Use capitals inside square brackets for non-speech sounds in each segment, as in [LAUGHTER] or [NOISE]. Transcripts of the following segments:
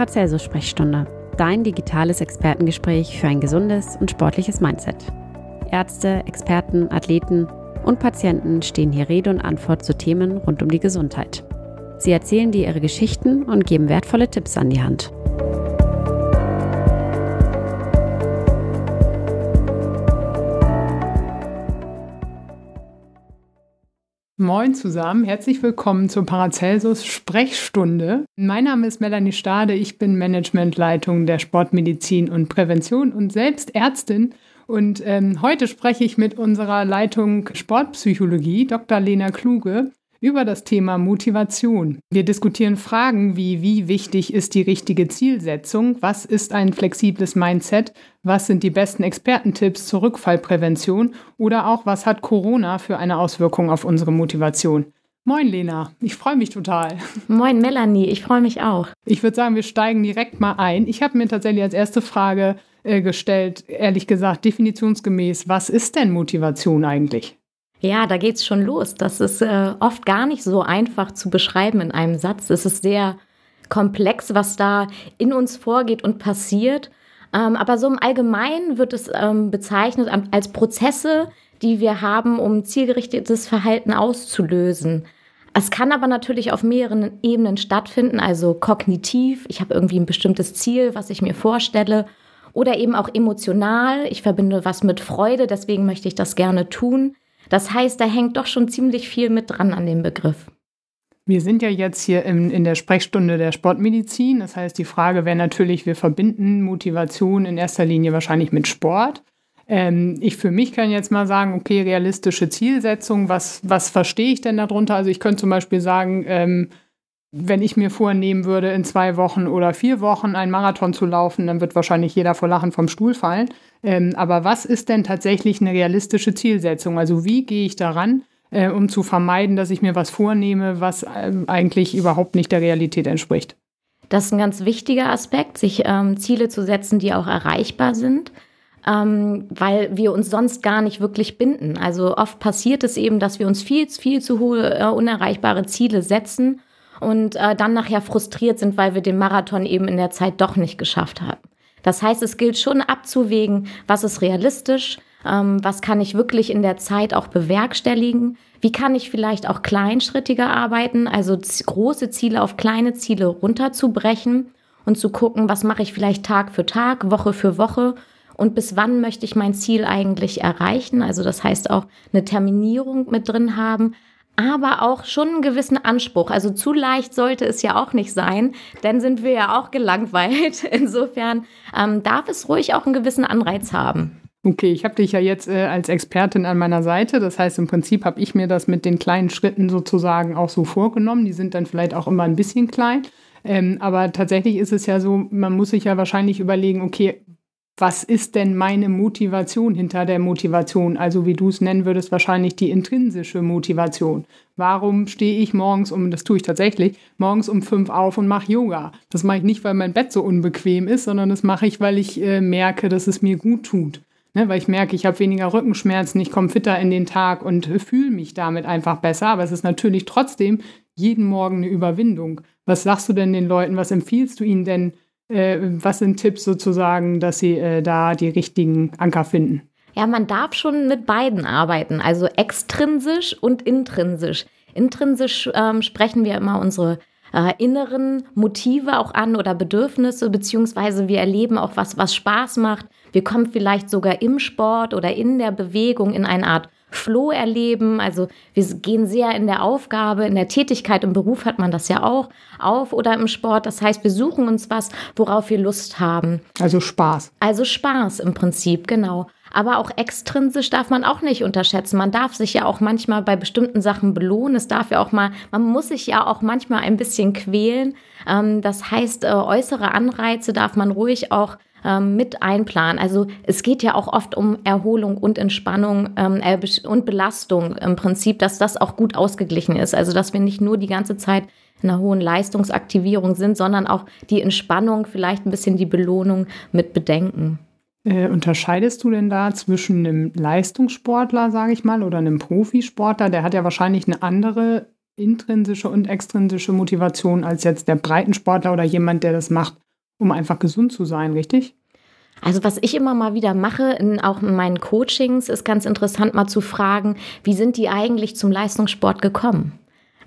Paracelsus-Sprechstunde, dein digitales Expertengespräch für ein gesundes und sportliches Mindset. Ärzte, Experten, Athleten und Patienten stehen hier Rede und Antwort zu Themen rund um die Gesundheit. Sie erzählen dir ihre Geschichten und geben wertvolle Tipps an die Hand. Moin zusammen, herzlich willkommen zur Paracelsus Sprechstunde. Mein Name ist Melanie Stade, ich bin Managementleitung der Sportmedizin und Prävention und selbst Ärztin. Und ähm, heute spreche ich mit unserer Leitung Sportpsychologie, Dr. Lena Kluge, über das Thema Motivation. Wir diskutieren Fragen wie, wie wichtig ist die richtige Zielsetzung? Was ist ein flexibles Mindset? Was sind die besten Expertentipps zur Rückfallprävention? Oder auch, was hat Corona für eine Auswirkung auf unsere Motivation? Moin Lena, ich freue mich total. Moin Melanie, ich freue mich auch. Ich würde sagen, wir steigen direkt mal ein. Ich habe mir tatsächlich als erste Frage äh, gestellt, ehrlich gesagt, definitionsgemäß, was ist denn Motivation eigentlich? Ja, da geht's schon los. Das ist äh, oft gar nicht so einfach zu beschreiben in einem Satz. Es ist sehr komplex, was da in uns vorgeht und passiert. Ähm, aber so im Allgemeinen wird es ähm, bezeichnet als Prozesse, die wir haben, um zielgerichtetes Verhalten auszulösen. Es kann aber natürlich auf mehreren Ebenen stattfinden, also kognitiv, ich habe irgendwie ein bestimmtes Ziel, was ich mir vorstelle, oder eben auch emotional, ich verbinde was mit Freude, deswegen möchte ich das gerne tun. Das heißt, da hängt doch schon ziemlich viel mit dran an dem Begriff. Wir sind ja jetzt hier in, in der Sprechstunde der Sportmedizin. Das heißt, die Frage wäre natürlich, wir verbinden Motivation in erster Linie wahrscheinlich mit Sport. Ähm, ich für mich kann jetzt mal sagen, okay, realistische Zielsetzung, was, was verstehe ich denn darunter? Also ich könnte zum Beispiel sagen, ähm, wenn ich mir vornehmen würde, in zwei Wochen oder vier Wochen einen Marathon zu laufen, dann wird wahrscheinlich jeder vor Lachen vom Stuhl fallen. Ähm, aber was ist denn tatsächlich eine realistische Zielsetzung? Also wie gehe ich daran, äh, um zu vermeiden, dass ich mir was vornehme, was äh, eigentlich überhaupt nicht der Realität entspricht? Das ist ein ganz wichtiger Aspekt, sich ähm, Ziele zu setzen, die auch erreichbar sind. Ähm, weil wir uns sonst gar nicht wirklich binden. Also oft passiert es eben, dass wir uns viel, viel zu hohe, äh, unerreichbare Ziele setzen und äh, dann nachher frustriert sind, weil wir den Marathon eben in der Zeit doch nicht geschafft haben. Das heißt, es gilt schon abzuwägen, was ist realistisch, ähm, was kann ich wirklich in der Zeit auch bewerkstelligen, wie kann ich vielleicht auch kleinschrittiger arbeiten, also große Ziele auf kleine Ziele runterzubrechen und zu gucken, was mache ich vielleicht Tag für Tag, Woche für Woche und bis wann möchte ich mein Ziel eigentlich erreichen. Also das heißt auch eine Terminierung mit drin haben, aber auch schon einen gewissen Anspruch. Also zu leicht sollte es ja auch nicht sein, denn sind wir ja auch gelangweilt. [LAUGHS] Insofern ähm, darf es ruhig auch einen gewissen Anreiz haben. Okay, ich habe dich ja jetzt äh, als Expertin an meiner Seite. Das heißt, im Prinzip habe ich mir das mit den kleinen Schritten sozusagen auch so vorgenommen. Die sind dann vielleicht auch immer ein bisschen klein. Ähm, aber tatsächlich ist es ja so, man muss sich ja wahrscheinlich überlegen, okay, was ist denn meine Motivation hinter der Motivation? Also wie du es nennen würdest, wahrscheinlich die intrinsische Motivation. Warum stehe ich morgens um, das tue ich tatsächlich, morgens um fünf auf und mache Yoga? Das mache ich nicht, weil mein Bett so unbequem ist, sondern das mache ich, weil ich äh, merke, dass es mir gut tut. Ne, weil ich merke, ich habe weniger Rückenschmerzen, ich komme fitter in den Tag und äh, fühle mich damit einfach besser. Aber es ist natürlich trotzdem jeden Morgen eine Überwindung. Was sagst du denn den Leuten? Was empfiehlst du ihnen denn, was sind Tipps sozusagen, dass sie äh, da die richtigen Anker finden? Ja, man darf schon mit beiden arbeiten, also extrinsisch und intrinsisch. Intrinsisch ähm, sprechen wir immer unsere äh, inneren Motive auch an oder Bedürfnisse, beziehungsweise wir erleben auch was, was Spaß macht. Wir kommen vielleicht sogar im Sport oder in der Bewegung in eine Art Flow erleben. Also wir gehen sehr in der Aufgabe, in der Tätigkeit, im Beruf hat man das ja auch, auf oder im Sport. Das heißt, wir suchen uns was, worauf wir Lust haben. Also Spaß. Also Spaß im Prinzip, genau. Aber auch extrinsisch darf man auch nicht unterschätzen. Man darf sich ja auch manchmal bei bestimmten Sachen belohnen. Es darf ja auch mal, man muss sich ja auch manchmal ein bisschen quälen. Ähm, das heißt, äh, äußere Anreize darf man ruhig auch ähm, mit einplanen. Also es geht ja auch oft um Erholung und Entspannung ähm, äh, und Belastung im Prinzip, dass das auch gut ausgeglichen ist. Also dass wir nicht nur die ganze Zeit in einer hohen Leistungsaktivierung sind, sondern auch die Entspannung, vielleicht ein bisschen die Belohnung mit bedenken. Äh, unterscheidest du denn da zwischen einem Leistungssportler, sage ich mal, oder einem Profisportler? Der hat ja wahrscheinlich eine andere intrinsische und extrinsische Motivation als jetzt der Breitensportler oder jemand, der das macht, um einfach gesund zu sein, richtig? Also was ich immer mal wieder mache, in, auch in meinen Coachings, ist ganz interessant mal zu fragen, wie sind die eigentlich zum Leistungssport gekommen?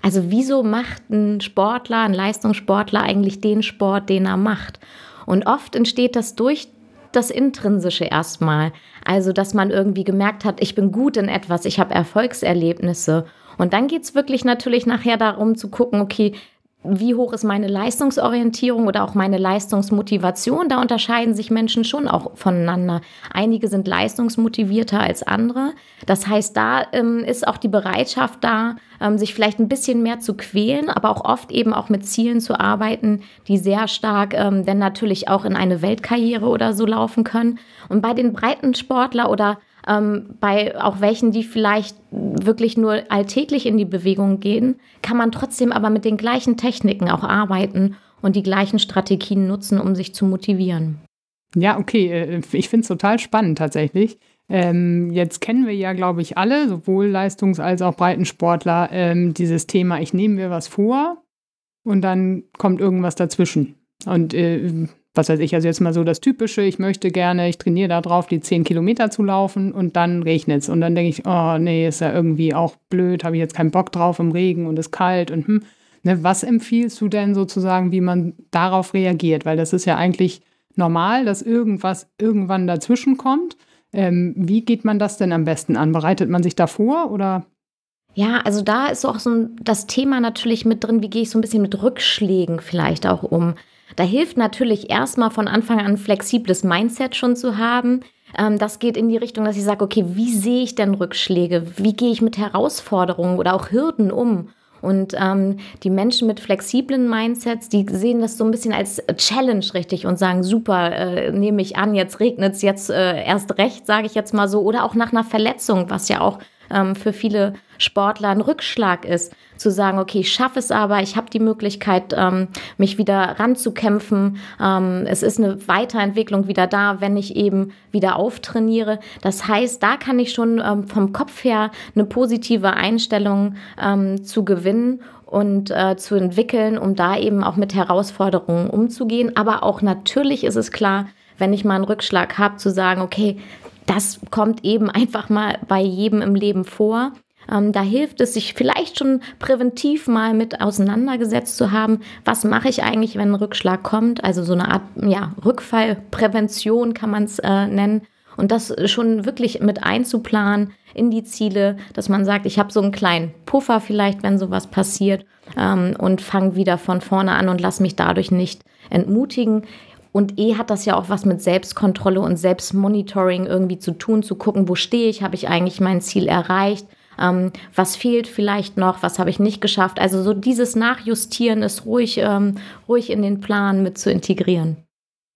Also wieso macht ein Sportler, ein Leistungssportler eigentlich den Sport, den er macht? Und oft entsteht das durch das Intrinsische erstmal. Also, dass man irgendwie gemerkt hat, ich bin gut in etwas, ich habe Erfolgserlebnisse. Und dann geht es wirklich natürlich nachher darum zu gucken, okay, wie hoch ist meine Leistungsorientierung oder auch meine Leistungsmotivation. Da unterscheiden sich Menschen schon auch voneinander. Einige sind leistungsmotivierter als andere. Das heißt, da ähm, ist auch die Bereitschaft da, ähm, sich vielleicht ein bisschen mehr zu quälen, aber auch oft eben auch mit Zielen zu arbeiten, die sehr stark ähm, denn natürlich auch in eine Weltkarriere oder so laufen können. Und bei den Breitensportler oder ähm, bei auch welchen, die vielleicht wirklich nur alltäglich in die Bewegung gehen, kann man trotzdem aber mit den gleichen Techniken auch arbeiten und die gleichen Strategien nutzen, um sich zu motivieren. Ja, okay. Äh, ich finde es total spannend tatsächlich. Ähm, jetzt kennen wir ja, glaube ich, alle, sowohl Leistungs- als auch Breitensportler, ähm, dieses Thema, ich nehme mir was vor und dann kommt irgendwas dazwischen. Und äh, was weiß ich, also jetzt mal so das Typische, ich möchte gerne, ich trainiere da drauf, die 10 Kilometer zu laufen und dann regnet es. Und dann denke ich, oh nee, ist ja irgendwie auch blöd, habe ich jetzt keinen Bock drauf im Regen und es ist kalt und hm. Ne, was empfiehlst du denn sozusagen, wie man darauf reagiert? Weil das ist ja eigentlich normal, dass irgendwas irgendwann dazwischen kommt. Ähm, wie geht man das denn am besten an? Bereitet man sich da vor oder? Ja, also da ist auch so das Thema natürlich mit drin, wie gehe ich so ein bisschen mit Rückschlägen vielleicht auch um. Da hilft natürlich erstmal von Anfang an flexibles Mindset schon zu haben. Ähm, das geht in die Richtung, dass ich sage, okay, wie sehe ich denn Rückschläge? Wie gehe ich mit Herausforderungen oder auch Hürden um? Und ähm, die Menschen mit flexiblen Mindsets, die sehen das so ein bisschen als Challenge richtig und sagen, super, äh, nehme ich an, jetzt regnet es jetzt äh, erst recht, sage ich jetzt mal so. Oder auch nach einer Verletzung, was ja auch ähm, für viele Sportler ein Rückschlag ist, zu sagen, okay, ich schaffe es aber, ich habe die Möglichkeit, ähm, mich wieder ranzukämpfen. Ähm, es ist eine Weiterentwicklung wieder da, wenn ich eben wieder auftrainiere. Das heißt, da kann ich schon ähm, vom Kopf her eine positive Einstellung ähm, zu gewinnen und äh, zu entwickeln, um da eben auch mit Herausforderungen umzugehen. Aber auch natürlich ist es klar, wenn ich mal einen Rückschlag habe, zu sagen, okay, das kommt eben einfach mal bei jedem im Leben vor. Ähm, da hilft es, sich vielleicht schon präventiv mal mit auseinandergesetzt zu haben, was mache ich eigentlich, wenn ein Rückschlag kommt. Also so eine Art ja, Rückfallprävention kann man es äh, nennen. Und das schon wirklich mit einzuplanen in die Ziele, dass man sagt, ich habe so einen kleinen Puffer vielleicht, wenn sowas passiert ähm, und fange wieder von vorne an und lass mich dadurch nicht entmutigen. Und eh hat das ja auch was mit Selbstkontrolle und Selbstmonitoring irgendwie zu tun, zu gucken, wo stehe ich, habe ich eigentlich mein Ziel erreicht, ähm, was fehlt vielleicht noch, was habe ich nicht geschafft. Also so dieses Nachjustieren ist ruhig, ähm, ruhig in den Plan mit zu integrieren.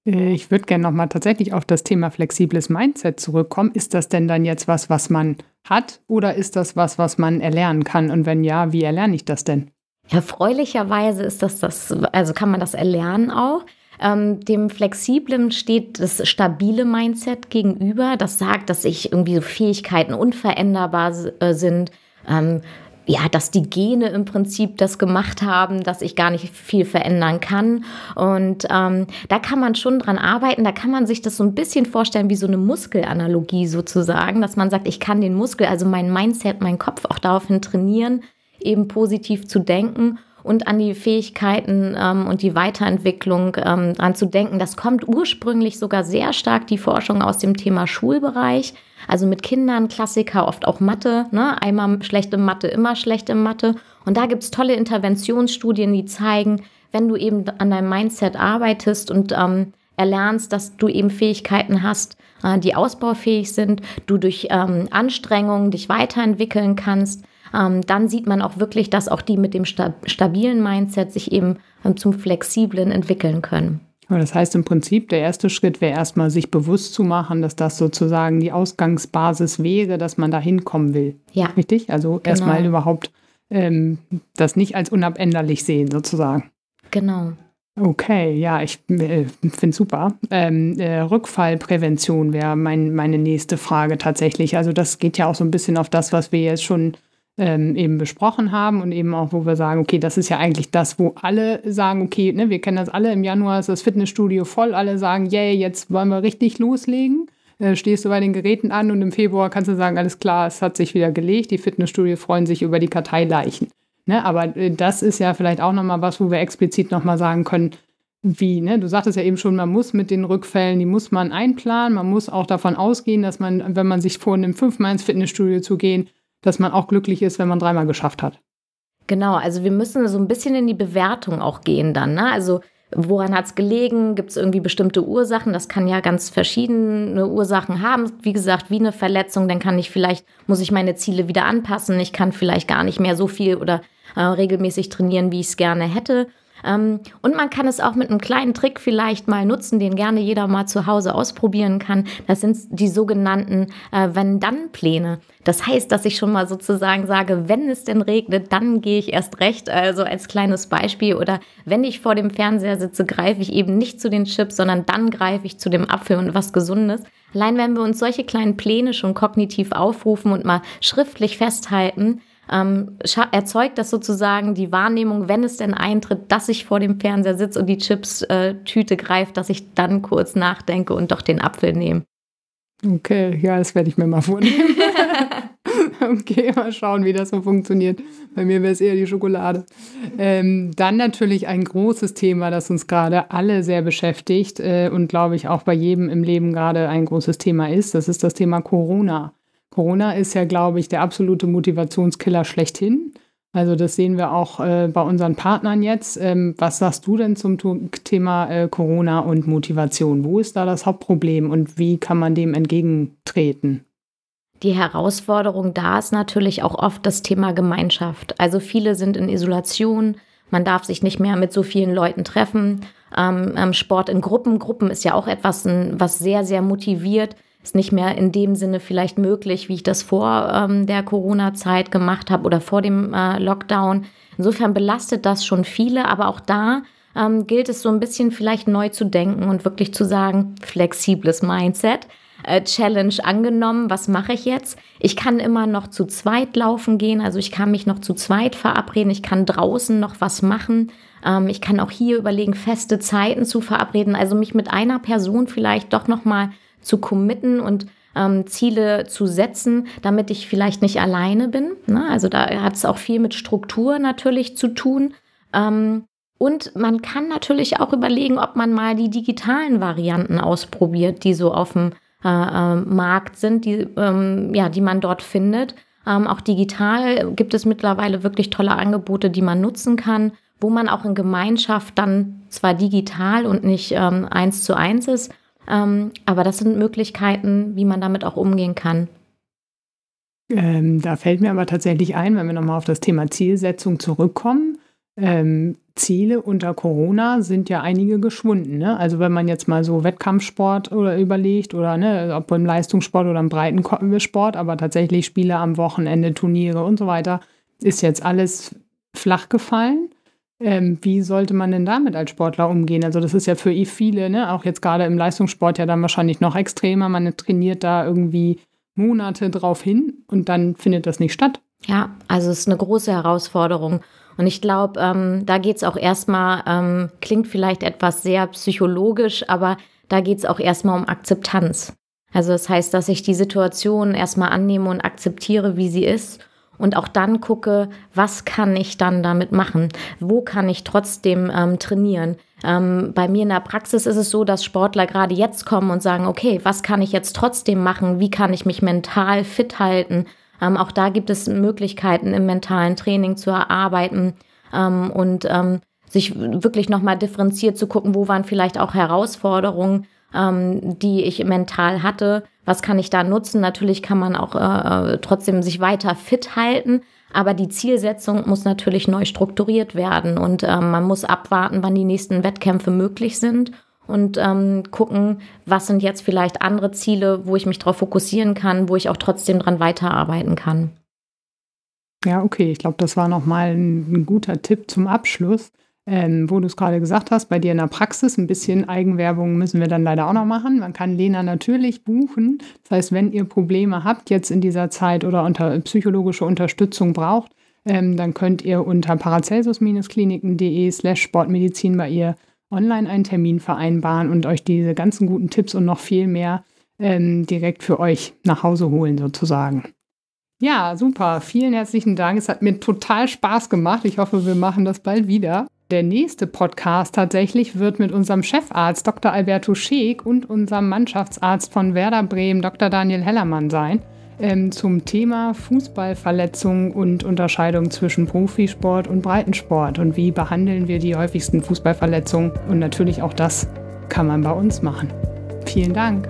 Äh, ich würde gerne nochmal tatsächlich auf das Thema flexibles Mindset zurückkommen. Ist das denn dann jetzt was, was man hat oder ist das was, was man erlernen kann? Und wenn ja, wie erlerne ich das denn? Erfreulicherweise ist das das, also kann man das erlernen auch. Ähm, dem Flexiblen steht das stabile Mindset gegenüber, das sagt, dass ich irgendwie so Fähigkeiten unveränderbar äh, sind. Ähm, ja, dass die Gene im Prinzip das gemacht haben, dass ich gar nicht viel verändern kann. Und ähm, da kann man schon dran arbeiten. Da kann man sich das so ein bisschen vorstellen wie so eine Muskelanalogie sozusagen, dass man sagt, ich kann den Muskel, also mein Mindset, meinen Kopf auch daraufhin trainieren, eben positiv zu denken und an die Fähigkeiten ähm, und die Weiterentwicklung ähm, dran zu denken. Das kommt ursprünglich sogar sehr stark die Forschung aus dem Thema Schulbereich. Also mit Kindern, Klassiker, oft auch Mathe. Ne? Einmal schlechte Mathe, immer schlechte Mathe. Und da gibt es tolle Interventionsstudien, die zeigen, wenn du eben an deinem Mindset arbeitest und ähm, erlernst, dass du eben Fähigkeiten hast, äh, die ausbaufähig sind, du durch ähm, Anstrengungen dich weiterentwickeln kannst, ähm, dann sieht man auch wirklich, dass auch die mit dem stabilen Mindset sich eben ähm, zum Flexiblen entwickeln können. Das heißt im Prinzip, der erste Schritt wäre erstmal sich bewusst zu machen, dass das sozusagen die Ausgangsbasis wäre, dass man da hinkommen will. Ja. Richtig? Also genau. erstmal überhaupt ähm, das nicht als unabänderlich sehen, sozusagen. Genau. Okay, ja, ich äh, finde es super. Ähm, äh, Rückfallprävention wäre mein, meine nächste Frage tatsächlich. Also das geht ja auch so ein bisschen auf das, was wir jetzt schon ähm, eben besprochen haben und eben auch, wo wir sagen, okay, das ist ja eigentlich das, wo alle sagen, okay, ne, wir kennen das alle, im Januar ist das Fitnessstudio voll, alle sagen, yay, jetzt wollen wir richtig loslegen. Äh, stehst du bei den Geräten an und im Februar kannst du sagen, alles klar, es hat sich wieder gelegt, die Fitnessstudio freuen sich über die Karteileichen. Ne, aber äh, das ist ja vielleicht auch nochmal was, wo wir explizit nochmal sagen können, wie, ne? Du sagtest ja eben schon, man muss mit den Rückfällen, die muss man einplanen, man muss auch davon ausgehen, dass man, wenn man sich vornimmt, fünfmal ins Fitnessstudio zu gehen, dass man auch glücklich ist, wenn man dreimal geschafft hat. Genau, also wir müssen so ein bisschen in die Bewertung auch gehen dann. Ne? Also woran hat es gelegen? Gibt es irgendwie bestimmte Ursachen? Das kann ja ganz verschiedene Ursachen haben. Wie gesagt, wie eine Verletzung, dann kann ich vielleicht, muss ich meine Ziele wieder anpassen. Ich kann vielleicht gar nicht mehr so viel oder äh, regelmäßig trainieren, wie ich es gerne hätte. Ähm, und man kann es auch mit einem kleinen Trick vielleicht mal nutzen, den gerne jeder mal zu Hause ausprobieren kann. Das sind die sogenannten äh, Wenn-Dann-Pläne. Das heißt, dass ich schon mal sozusagen sage, wenn es denn regnet, dann gehe ich erst recht. Also als kleines Beispiel. Oder wenn ich vor dem Fernseher sitze, greife ich eben nicht zu den Chips, sondern dann greife ich zu dem Apfel und was Gesundes. Allein wenn wir uns solche kleinen Pläne schon kognitiv aufrufen und mal schriftlich festhalten, ähm, erzeugt das sozusagen die Wahrnehmung, wenn es denn eintritt, dass ich vor dem Fernseher sitze und die Chips-Tüte äh, greift, dass ich dann kurz nachdenke und doch den Apfel nehme. Okay, ja, das werde ich mir mal vornehmen. [LAUGHS] okay, mal schauen, wie das so funktioniert. Bei mir wäre es eher die Schokolade. Ähm, dann natürlich ein großes Thema, das uns gerade alle sehr beschäftigt äh, und glaube ich auch bei jedem im Leben gerade ein großes Thema ist. Das ist das Thema Corona. Corona ist ja, glaube ich, der absolute Motivationskiller schlechthin. Also das sehen wir auch äh, bei unseren Partnern jetzt. Ähm, was sagst du denn zum Thema äh, Corona und Motivation? Wo ist da das Hauptproblem und wie kann man dem entgegentreten? Die Herausforderung da ist natürlich auch oft das Thema Gemeinschaft. Also viele sind in Isolation, man darf sich nicht mehr mit so vielen Leuten treffen. Ähm, ähm Sport in Gruppen, Gruppen ist ja auch etwas, was sehr, sehr motiviert ist nicht mehr in dem Sinne vielleicht möglich, wie ich das vor ähm, der Corona-Zeit gemacht habe oder vor dem äh, Lockdown. Insofern belastet das schon viele, aber auch da ähm, gilt es so ein bisschen vielleicht neu zu denken und wirklich zu sagen, flexibles Mindset. Äh, Challenge angenommen, was mache ich jetzt? Ich kann immer noch zu zweit laufen gehen, also ich kann mich noch zu zweit verabreden, ich kann draußen noch was machen, ähm, ich kann auch hier überlegen, feste Zeiten zu verabreden, also mich mit einer Person vielleicht doch nochmal zu committen und ähm, Ziele zu setzen, damit ich vielleicht nicht alleine bin. Ne? Also da hat es auch viel mit Struktur natürlich zu tun. Ähm, und man kann natürlich auch überlegen, ob man mal die digitalen Varianten ausprobiert, die so auf dem äh, äh, Markt sind, die, ähm, ja, die man dort findet. Ähm, auch digital gibt es mittlerweile wirklich tolle Angebote, die man nutzen kann, wo man auch in Gemeinschaft dann zwar digital und nicht ähm, eins zu eins ist, ähm, aber das sind Möglichkeiten, wie man damit auch umgehen kann. Ähm, da fällt mir aber tatsächlich ein, wenn wir nochmal auf das Thema Zielsetzung zurückkommen. Ähm, Ziele unter Corona sind ja einige geschwunden. Ne? Also wenn man jetzt mal so Wettkampfsport oder überlegt oder ne, ob im Leistungssport oder im Breitensport, aber tatsächlich Spiele am Wochenende, Turniere und so weiter, ist jetzt alles flach gefallen. Ähm, wie sollte man denn damit als Sportler umgehen? Also das ist ja für viele, ne, auch jetzt gerade im Leistungssport ja dann wahrscheinlich noch extremer. Man trainiert da irgendwie Monate drauf hin und dann findet das nicht statt. Ja, also es ist eine große Herausforderung. Und ich glaube, ähm, da geht es auch erstmal, ähm, klingt vielleicht etwas sehr psychologisch, aber da geht es auch erstmal um Akzeptanz. Also das heißt, dass ich die Situation erstmal annehme und akzeptiere, wie sie ist und auch dann gucke, was kann ich dann damit machen? Wo kann ich trotzdem ähm, trainieren? Ähm, bei mir in der Praxis ist es so, dass Sportler gerade jetzt kommen und sagen, okay, was kann ich jetzt trotzdem machen? Wie kann ich mich mental fit halten? Ähm, auch da gibt es Möglichkeiten im mentalen Training zu erarbeiten ähm, und ähm, sich wirklich nochmal differenziert zu gucken, wo waren vielleicht auch Herausforderungen, ähm, die ich mental hatte was kann ich da nutzen? Natürlich kann man auch äh, äh, trotzdem sich weiter fit halten, aber die Zielsetzung muss natürlich neu strukturiert werden und äh, man muss abwarten, wann die nächsten Wettkämpfe möglich sind und ähm, gucken, was sind jetzt vielleicht andere Ziele, wo ich mich darauf fokussieren kann, wo ich auch trotzdem dran weiterarbeiten kann. Ja, okay, ich glaube, das war nochmal ein, ein guter Tipp zum Abschluss. Ähm, wo du es gerade gesagt hast, bei dir in der Praxis, ein bisschen Eigenwerbung müssen wir dann leider auch noch machen. Man kann Lena natürlich buchen. Das heißt, wenn ihr Probleme habt jetzt in dieser Zeit oder unter psychologische Unterstützung braucht, ähm, dann könnt ihr unter paracelsus-kliniken.de slash Sportmedizin bei ihr online einen Termin vereinbaren und euch diese ganzen guten Tipps und noch viel mehr ähm, direkt für euch nach Hause holen sozusagen. Ja, super. Vielen herzlichen Dank. Es hat mir total Spaß gemacht. Ich hoffe, wir machen das bald wieder. Der nächste Podcast tatsächlich wird mit unserem Chefarzt Dr. Alberto Scheek und unserem Mannschaftsarzt von Werder Bremen Dr. Daniel Hellermann sein ähm, zum Thema Fußballverletzungen und Unterscheidung zwischen Profisport und Breitensport und wie behandeln wir die häufigsten Fußballverletzungen und natürlich auch das kann man bei uns machen. Vielen Dank.